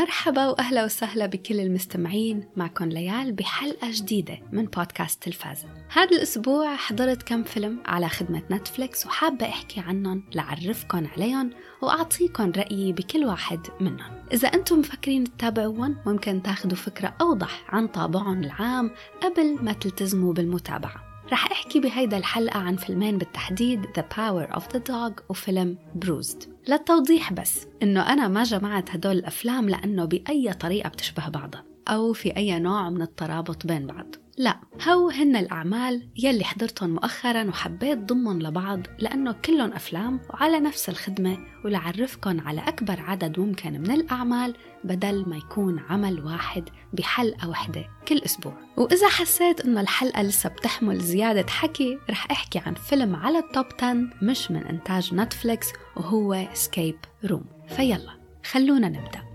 مرحبا وأهلا وسهلا بكل المستمعين معكم ليال بحلقة جديدة من بودكاست تلفاز. هذا الأسبوع حضرت كم فيلم على خدمة نتفليكس وحابة أحكي عنهم لعرفكم عليهم واعطيكم رأيي بكل واحد منهم. إذا أنتم مفكرين تتابعون ممكن تاخذوا فكرة أوضح عن طابعهم العام قبل ما تلتزموا بالمتابعة. رح أحكي بهيدا الحلقة عن فيلمين بالتحديد The Power of the Dog وفيلم Bruised. للتوضيح بس إنه أنا ما جمعت هدول الأفلام لأنه بأي طريقة بتشبه بعضها أو في أي نوع من الترابط بين بعض. لا هو هن الأعمال يلي حضرتهم مؤخرا وحبيت ضمهم لبعض لأنه كلهم أفلام وعلى نفس الخدمة ولعرفكن على أكبر عدد ممكن من الأعمال بدل ما يكون عمل واحد بحلقة واحدة كل أسبوع. وإذا حسيت إنه الحلقة لسه بتحمل زيادة حكي رح أحكي عن فيلم على التوب 10 مش من إنتاج نتفليكس وهو Escape Room فيلا خلونا نبدأ.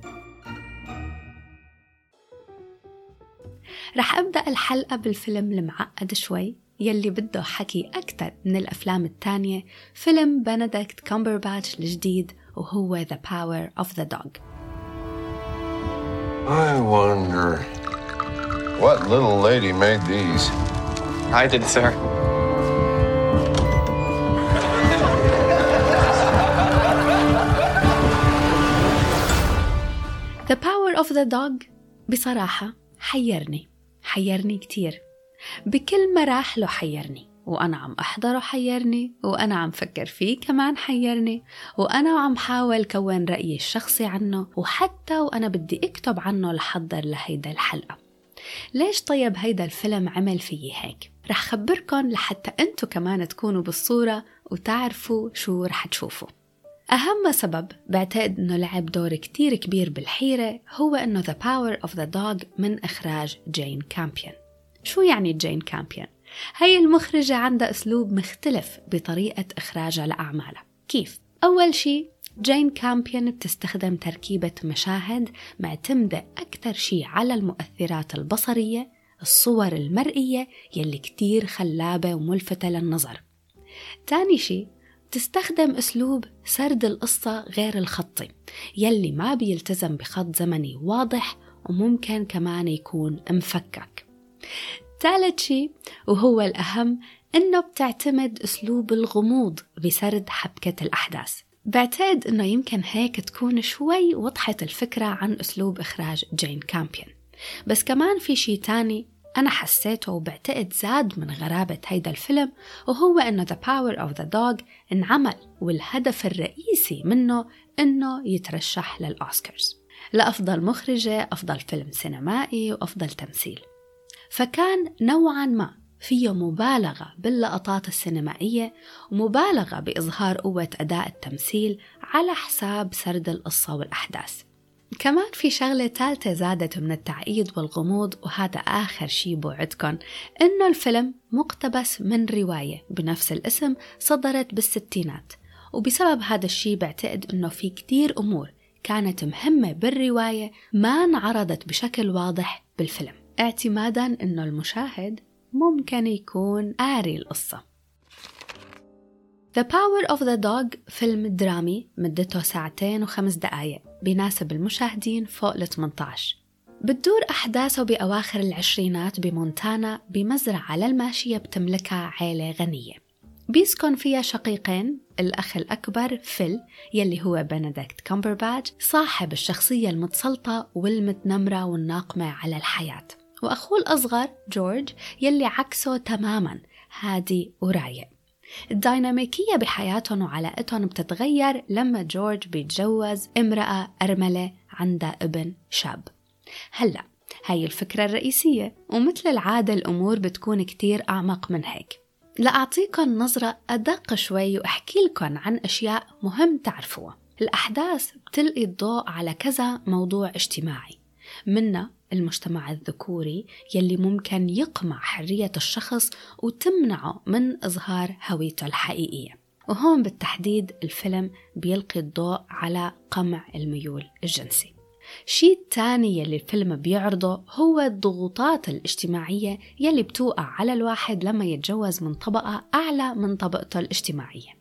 رح أبدأ الحلقة بالفيلم المعقد شوي يلي بده حكي أكثر من الأفلام التانية فيلم بنديكت كامبرباتش الجديد وهو The Power of the Dog I wonder what little lady made these. I did, sir. The Power of the Dog بصراحة حيرني حيرني كتير. بكل مراحله حيرني وأنا عم أحضره حيرني وأنا عم فكر فيه كمان حيرني وأنا عم حاول كون رأيي الشخصي عنه وحتى وأنا بدي أكتب عنه لحضر لهيدا الحلقة. ليش طيب هيدا الفيلم عمل فيي هيك؟ رح خبركن لحتى أنتو كمان تكونوا بالصورة وتعرفوا شو رح تشوفوا. أهم سبب بعتقد أنه لعب دور كتير كبير بالحيرة هو أنه The Power of the Dog من إخراج جين كامبيون شو يعني جين كامبيون؟ هي المخرجة عندها أسلوب مختلف بطريقة إخراجها لأعمالها كيف؟ أول شي جين كامبيون بتستخدم تركيبة مشاهد معتمدة أكثر شي على المؤثرات البصرية الصور المرئية يلي كتير خلابة وملفتة للنظر تاني شي تستخدم أسلوب سرد القصة غير الخطي يلي ما بيلتزم بخط زمني واضح وممكن كمان يكون مفكك. ثالث شيء وهو الأهم إنه بتعتمد أسلوب الغموض بسرد حبكة الأحداث. بعتقد إنه يمكن هيك تكون شوي وضحت الفكرة عن أسلوب إخراج جين كامبيون. بس كمان في شيء تاني أنا حسيته وبعتقد زاد من غرابة هيدا الفيلم وهو إنه The Power of the Dog انعمل والهدف الرئيسي منه إنه يترشح للأوسكارز. لأفضل مخرجة أفضل فيلم سينمائي وأفضل تمثيل. فكان نوعا ما فيه مبالغة باللقطات السينمائية ومبالغة بإظهار قوة أداء التمثيل على حساب سرد القصة والأحداث. كمان في شغلة ثالثة زادت من التعقيد والغموض وهذا آخر شي بوعدكم إنه الفيلم مقتبس من رواية بنفس الاسم صدرت بالستينات. وبسبب هذا الشي بعتقد إنه في كتير أمور كانت مهمة بالرواية ما انعرضت بشكل واضح بالفيلم. اعتمادا إنه المشاهد ممكن يكون قاري القصة. The Power of the Dog فيلم درامي مدته ساعتين وخمس دقايق بيناسب المشاهدين فوق ال 18 بتدور أحداثه بأواخر العشرينات بمونتانا بمزرعة للماشية بتملكها عيلة غنية. بيسكن فيها شقيقين الأخ الأكبر فيل يلي هو بنديكت كامبرباتش صاحب الشخصية المتسلطة والمتنمرة والناقمة على الحياة. وأخوه الأصغر جورج يلي عكسه تماما هادي ورايق. الديناميكية بحياتهم وعلاقتهم بتتغير لما جورج بيتجوز امرأة أرملة عندها ابن شاب. هلأ هاي الفكرة الرئيسية ومثل العادة الأمور بتكون كتير أعمق من هيك. لأعطيكم نظرة أدق شوي وأحكي لكم عن أشياء مهم تعرفوها. الأحداث بتلقي الضوء على كذا موضوع اجتماعي. منا المجتمع الذكوري يلي ممكن يقمع حرية الشخص وتمنعه من إظهار هويته الحقيقية. وهون بالتحديد الفيلم بيلقي الضوء على قمع الميول الجنسي. شيء تاني يلي الفيلم بيعرضه هو الضغوطات الاجتماعية يلي بتوقع على الواحد لما يتجوز من طبقة أعلى من طبقته الاجتماعية.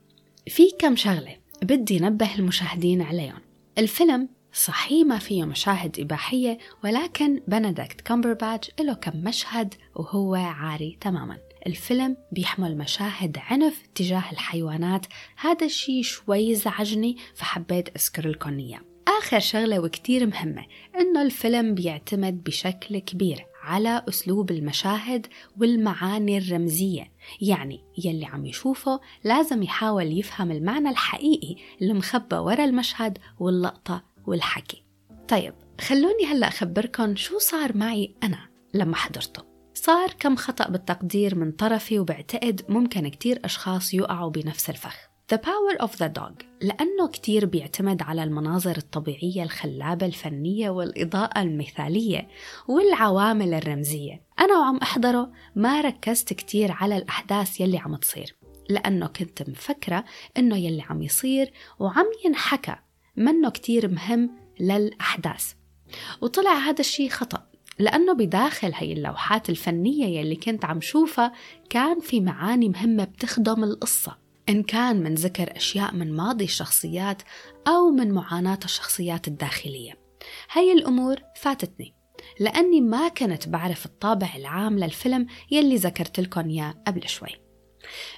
في كم شغلة بدي نبه المشاهدين عليهم. الفيلم صحيح ما فيه مشاهد إباحية ولكن بندكت كامبرباتش له كم مشهد وهو عاري تماما. الفيلم بيحمل مشاهد عنف تجاه الحيوانات. هذا الشيء شوي زعجني فحبيت أذكر لكم إياه. آخر شغلة وكتير مهمة إنه الفيلم بيعتمد بشكل كبير على أسلوب المشاهد والمعاني الرمزية. يعني يلي عم يشوفه لازم يحاول يفهم المعنى الحقيقي اللي مخبى ورا المشهد واللقطة والحكي. طيب خلوني هلأ أخبركم شو صار معي أنا لما حضرته. صار كم خطأ بالتقدير من طرفي وبعتقد ممكن كتير أشخاص يقعوا بنفس الفخ. The Power of the Dog. لأنه كتير بيعتمد على المناظر الطبيعية الخلابة الفنية والإضاءة المثالية والعوامل الرمزية. أنا وعم أحضره ما ركزت كتير على الأحداث يلي عم تصير لأنه كنت مفكرة إنه يلي عم يصير وعم ينحكى منه كتير مهم للأحداث. وطلع هذا الشيء خطأ لأنه بداخل هي اللوحات الفنية يلي كنت عم شوفها كان في معاني مهمة بتخدم القصة. إن كان من ذكر أشياء من ماضي الشخصيات أو من معاناة الشخصيات الداخلية. هاي الأمور فاتتني لأني ما كنت بعرف الطابع العام للفيلم يلي ذكرت لكم إياه قبل شوي.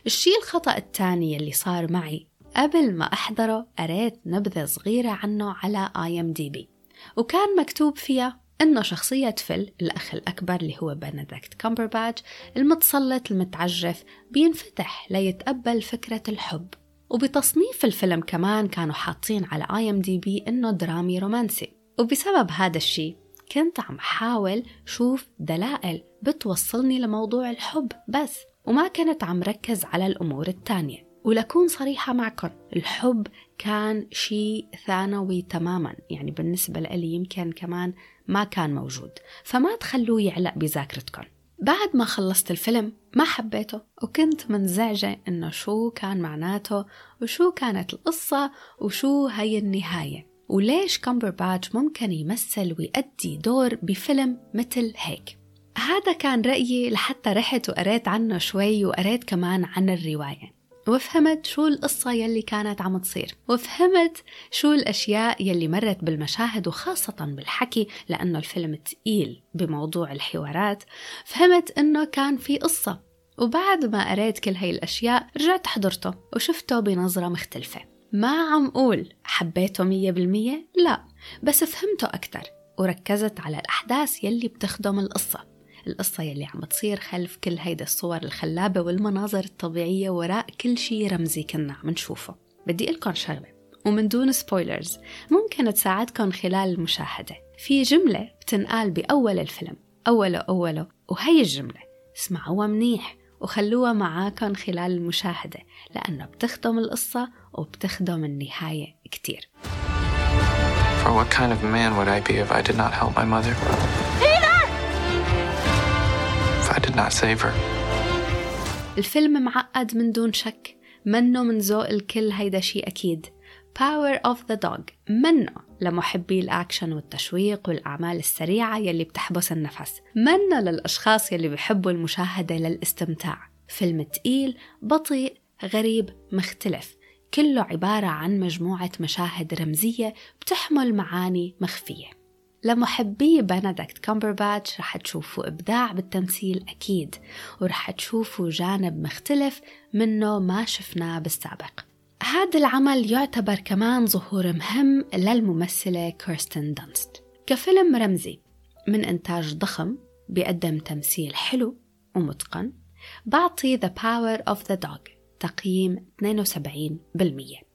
الشيء الخطأ الثاني يلي صار معي قبل ما أحضره قريت نبذة صغيرة عنه على IMDb وكان مكتوب فيها إنه شخصية فيل الأخ الأكبر اللي هو بندكت كامبرباتش المتسلط المتعجرف بينفتح ليتقبل فكرة الحب. وبتصنيف الفيلم كمان كانوا حاطين على IMDb إنه درامي رومانسي. وبسبب هذا الشيء كنت عم حاول شوف دلائل بتوصلني لموضوع الحب بس وما كنت عم ركز على الأمور التانية. ولكون صريحة معكم. الحب كان شيء ثانوي تماما. يعني بالنسبة لي يمكن كمان ما كان موجود. فما تخلوه يعلق بذاكرتكم. بعد ما خلصت الفيلم ما حبيته وكنت منزعجة إنه شو كان معناته وشو كانت القصة وشو هي النهاية. وليش كامبرباتش ممكن يمثل ويأدي دور بفيلم مثل هيك؟ هذا كان رأيي لحتى رحت وقريت عنه شوي وقريت كمان عن الرواية. وفهمت شو القصة يلي كانت عم تصير. وفهمت شو الأشياء يلي مرت بالمشاهد وخاصة بالحكي لأنه الفيلم تقيل بموضوع الحوارات. فهمت أنه كان في قصة. وبعد ما قريت كل هاي الأشياء رجعت حضرته وشفته بنظرة مختلفة. ما عم أقول حبيته مية بالمية لا بس فهمته أكتر. وركزت على الأحداث يلي بتخدم القصة. القصة يلي عم تصير خلف كل هيدا الصور الخلابة والمناظر الطبيعية وراء كل شي رمزي كنا عم نشوفه. بدي لكم شغلة ومن دون سبويلرز ممكن تساعدكم خلال المشاهدة. في جملة بتنقال بأول الفيلم. أوله أوله وهي الجملة اسمعوها منيح وخلوها معاكم خلال المشاهدة لأنه بتخدم القصة وبتخدم النهاية كتير. For what kind of man would I be if I did not help my mother? Not save her. الفيلم معقد من دون شك. منه من ذوق الكل هيدا شيء أكيد. Power of the Dog. منه لمحبي الأكشن والتشويق والأعمال السريعة يلي بتحبس النفس. منه للأشخاص يلي بحبوا المشاهدة للاستمتاع. فيلم تقيل بطيء غريب مختلف. كله عبارة عن مجموعة مشاهد رمزية بتحمل معاني مخفية. لمحبي بندكت كامبرباتش رح تشوفوا إبداع بالتمثيل أكيد ورح تشوفوا جانب مختلف منه ما شفناه بالسابق. هذا العمل يعتبر كمان ظهور مهم للممثلة كيرستن دانست. كفيلم رمزي من إنتاج ضخم بيقدم تمثيل حلو ومتقن بعطي The Power of the Dog تقييم 72%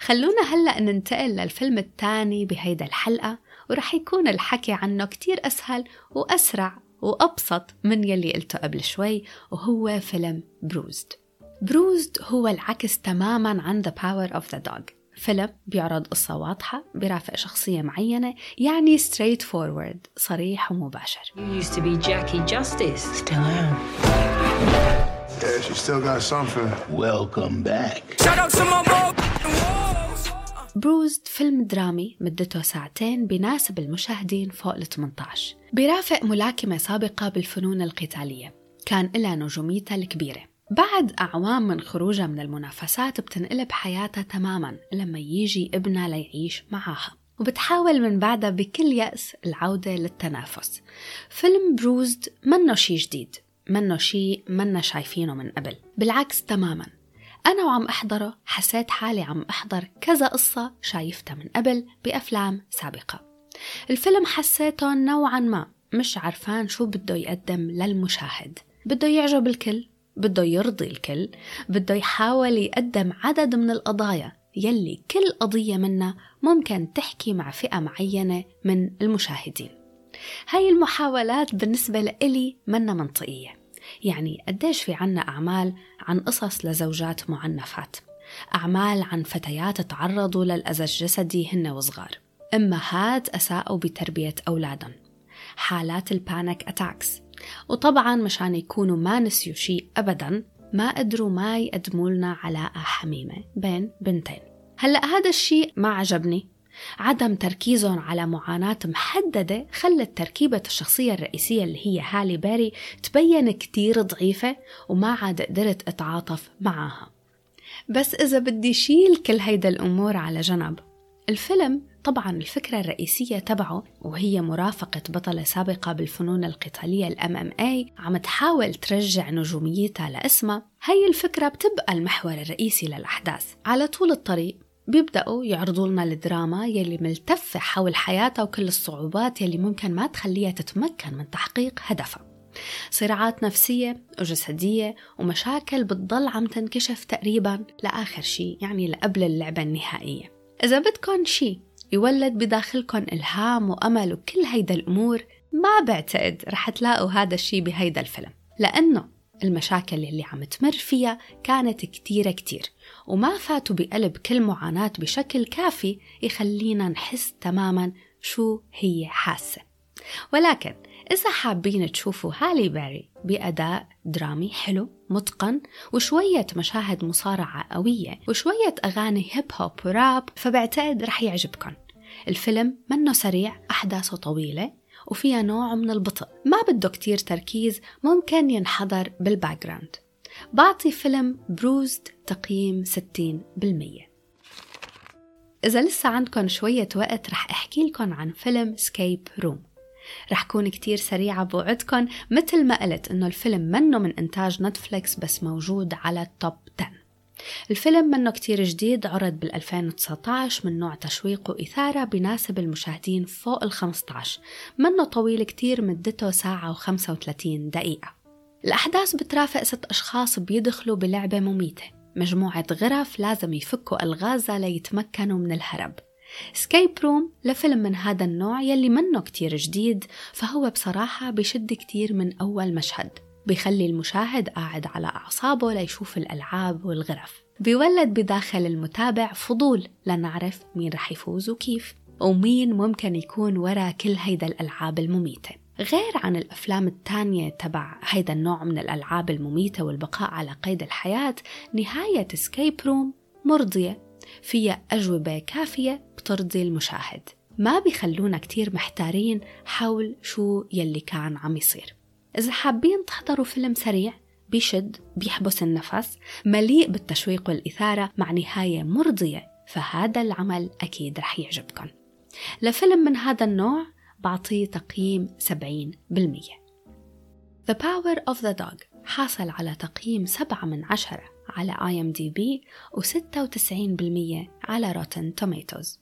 خلونا هلأ ننتقل للفيلم الثاني بهيدا الحلقة ورح يكون الحكي عنه كتير أسهل وأسرع وأبسط من يلي قلته قبل شوي وهو فيلم بروزد بروزد هو العكس تماما عن The Power of the Dog فيلم بيعرض قصة واضحة برافق شخصية معينة يعني straight forward صريح ومباشر You used to be Jackie Justice. Still am. Yeah, she still got something. Welcome back. بروزد فيلم درامي مدته ساعتين بيناسب المشاهدين فوق ال 18 بيرافق ملاكمة سابقة بالفنون القتالية. كان لها نجوميتها الكبيرة. بعد أعوام من خروجها من المنافسات بتنقلب حياتها تماما لما يجي ابنها ليعيش معاها. وبتحاول من بعدها بكل يأس العودة للتنافس. فيلم بروزد منه شي جديد منه شي منا شايفينه من قبل. بالعكس تماما. أنا وعم أحضره حسيت حالي عم أحضر كذا قصة شايفتها من قبل بأفلام سابقة. الفيلم حسيته نوعا ما مش عرفان شو بده يقدم للمشاهد. بده يعجب الكل بده يرضي الكل بده يحاول يقدم عدد من القضايا يلي كل قضية منها ممكن تحكي مع فئة معينة من المشاهدين. هاي المحاولات بالنسبة لإلي منا منطقية. يعني قديش في عنا أعمال عن قصص لزوجات معنفات. أعمال عن فتيات تعرضوا للأذى الجسدي هن وصغار. أمهات أساءوا بتربية أولادهم حالات ال panic attacks. وطبعا مشان يكونوا ما نسيوا شيء أبدا ما قدروا ما يقدموا لنا علاقة حميمة بين بنتين. هلأ هذا الشيء ما عجبني. عدم تركيزهم على معاناة محددة خلت تركيبة الشخصية الرئيسية اللي هي هالي باري تبين كتير ضعيفة وما عاد قدرت أتعاطف معاها بس إذا بدي شيل كل هيدا الأمور على جنب الفيلم طبعا الفكرة الرئيسية تبعه وهي مرافقة بطلة سابقة بالفنون القتالية الام إم اي عم تحاول ترجع نجوميتها لاسمها هي الفكرة بتبقى المحور الرئيسي للأحداث. على طول الطريق بيبدأوا يعرضوا لنا الدراما يلي ملتفة حول حياتها وكل الصعوبات يلي ممكن ما تخليها تتمكن من تحقيق هدفها. صراعات نفسية وجسدية ومشاكل بتضل عم تنكشف تقريبا لآخر شي يعني لقبل اللعبة النهائية. إذا بدكن شي يولد بداخلكم إلهام وأمل وكل هيدا الأمور ما بعتقد رح تلاقوا هذا الشي بهيدا الفيلم. لأنه المشاكل اللي عم تمر فيها كانت كتيرة كتير وما فاتوا بقلب كل معاناة بشكل كافي يخلينا نحس تماما شو هي حاسة. ولكن إذا حابين تشوفوا هالي باري بأداء درامي حلو متقن وشوية مشاهد مصارعة قوية وشوية أغاني هيب هوب وراب فبعتقد رح يعجبكم الفيلم منه سريع أحداثه طويلة وفيها نوع من البطء. ما بده كتير تركيز ممكن ينحضر بال background بعطي فيلم Bruised تقييم 60% إذا لسه عندكم شوية وقت رح أحكي لكم عن فيلم Escape Room رح كون كتير سريعة بوعدكم مثل ما قلت إنه الفيلم منه من إنتاج نتفليكس بس موجود على ال top 10 الفيلم منه كتير جديد عرض بال 2019 من نوع تشويق وإثارة بناسب المشاهدين فوق ال 15 منه طويل كتير مدته ساعة و35 دقيقة. الأحداث بترافق ست أشخاص بيدخلوا بلعبة مميتة. مجموعة غرف لازم يفكوا ألغازها ليتمكنوا من الهرب. Escape Room لفيلم من هذا النوع يلي منه كتير جديد فهو بصراحة بشد كتير من أول مشهد. بيخلي المشاهد قاعد على أعصابه ليشوف الألعاب والغرف. بيولد بداخل المتابع فضول لنعرف مين رح يفوز وكيف ومين ممكن يكون ورا كل هيدا الألعاب المميتة. غير عن الأفلام التانية تبع هيدا النوع من الألعاب المميتة والبقاء على قيد الحياة نهاية Escape Room مرضية. فيها أجوبة كافية بترضي المشاهد. ما بيخلونا كتير محتارين حول شو يلي كان عم يصير. إذا حابين تحضروا فيلم سريع بيشد بيحبس النفس مليء بالتشويق والإثارة مع نهاية مرضية فهذا العمل أكيد رح يعجبكم. لفيلم من هذا النوع بعطيه تقييم 70% The Power of the Dog حاصل على تقييم 7 من 10 على IMDb و96% على Rotten Tomatoes.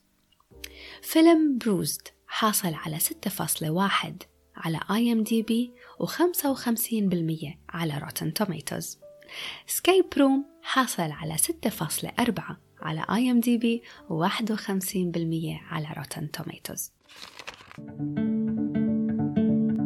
فيلم Bruised حاصل على 6.1 على IMDb و55% على Rotten Tomatoes. Escape Room حاصل على 6.4 على IMDb و51% على Rotten Tomatoes.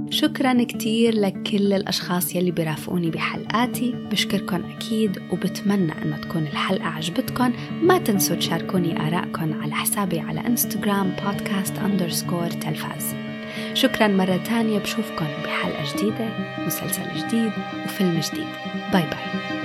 شكرا كتير لكل الأشخاص يلي بيرافقوني بحلقاتي بشكركن أكيد وبتمنى أنه تكون الحلقة عجبتكن ما تنسوا تشاركوني آرائكم على حسابي على انستغرام بودكاست أندرسكور تلفاز شكرا مرة تانية بشوفكن بحلقة جديدة مسلسل جديد وفيلم جديد. باي باي.